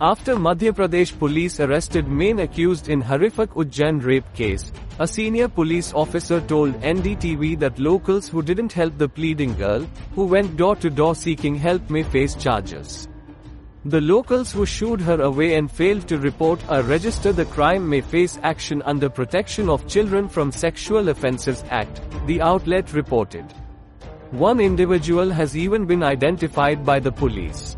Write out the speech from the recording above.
After Madhya Pradesh police arrested main accused in horrific Ujjain rape case, a senior police officer told NDTV that locals who didn't help the pleading girl, who went door to door seeking help may face charges. The locals who shooed her away and failed to report or register the crime may face action under Protection of Children from Sexual Offences Act, the outlet reported. One individual has even been identified by the police.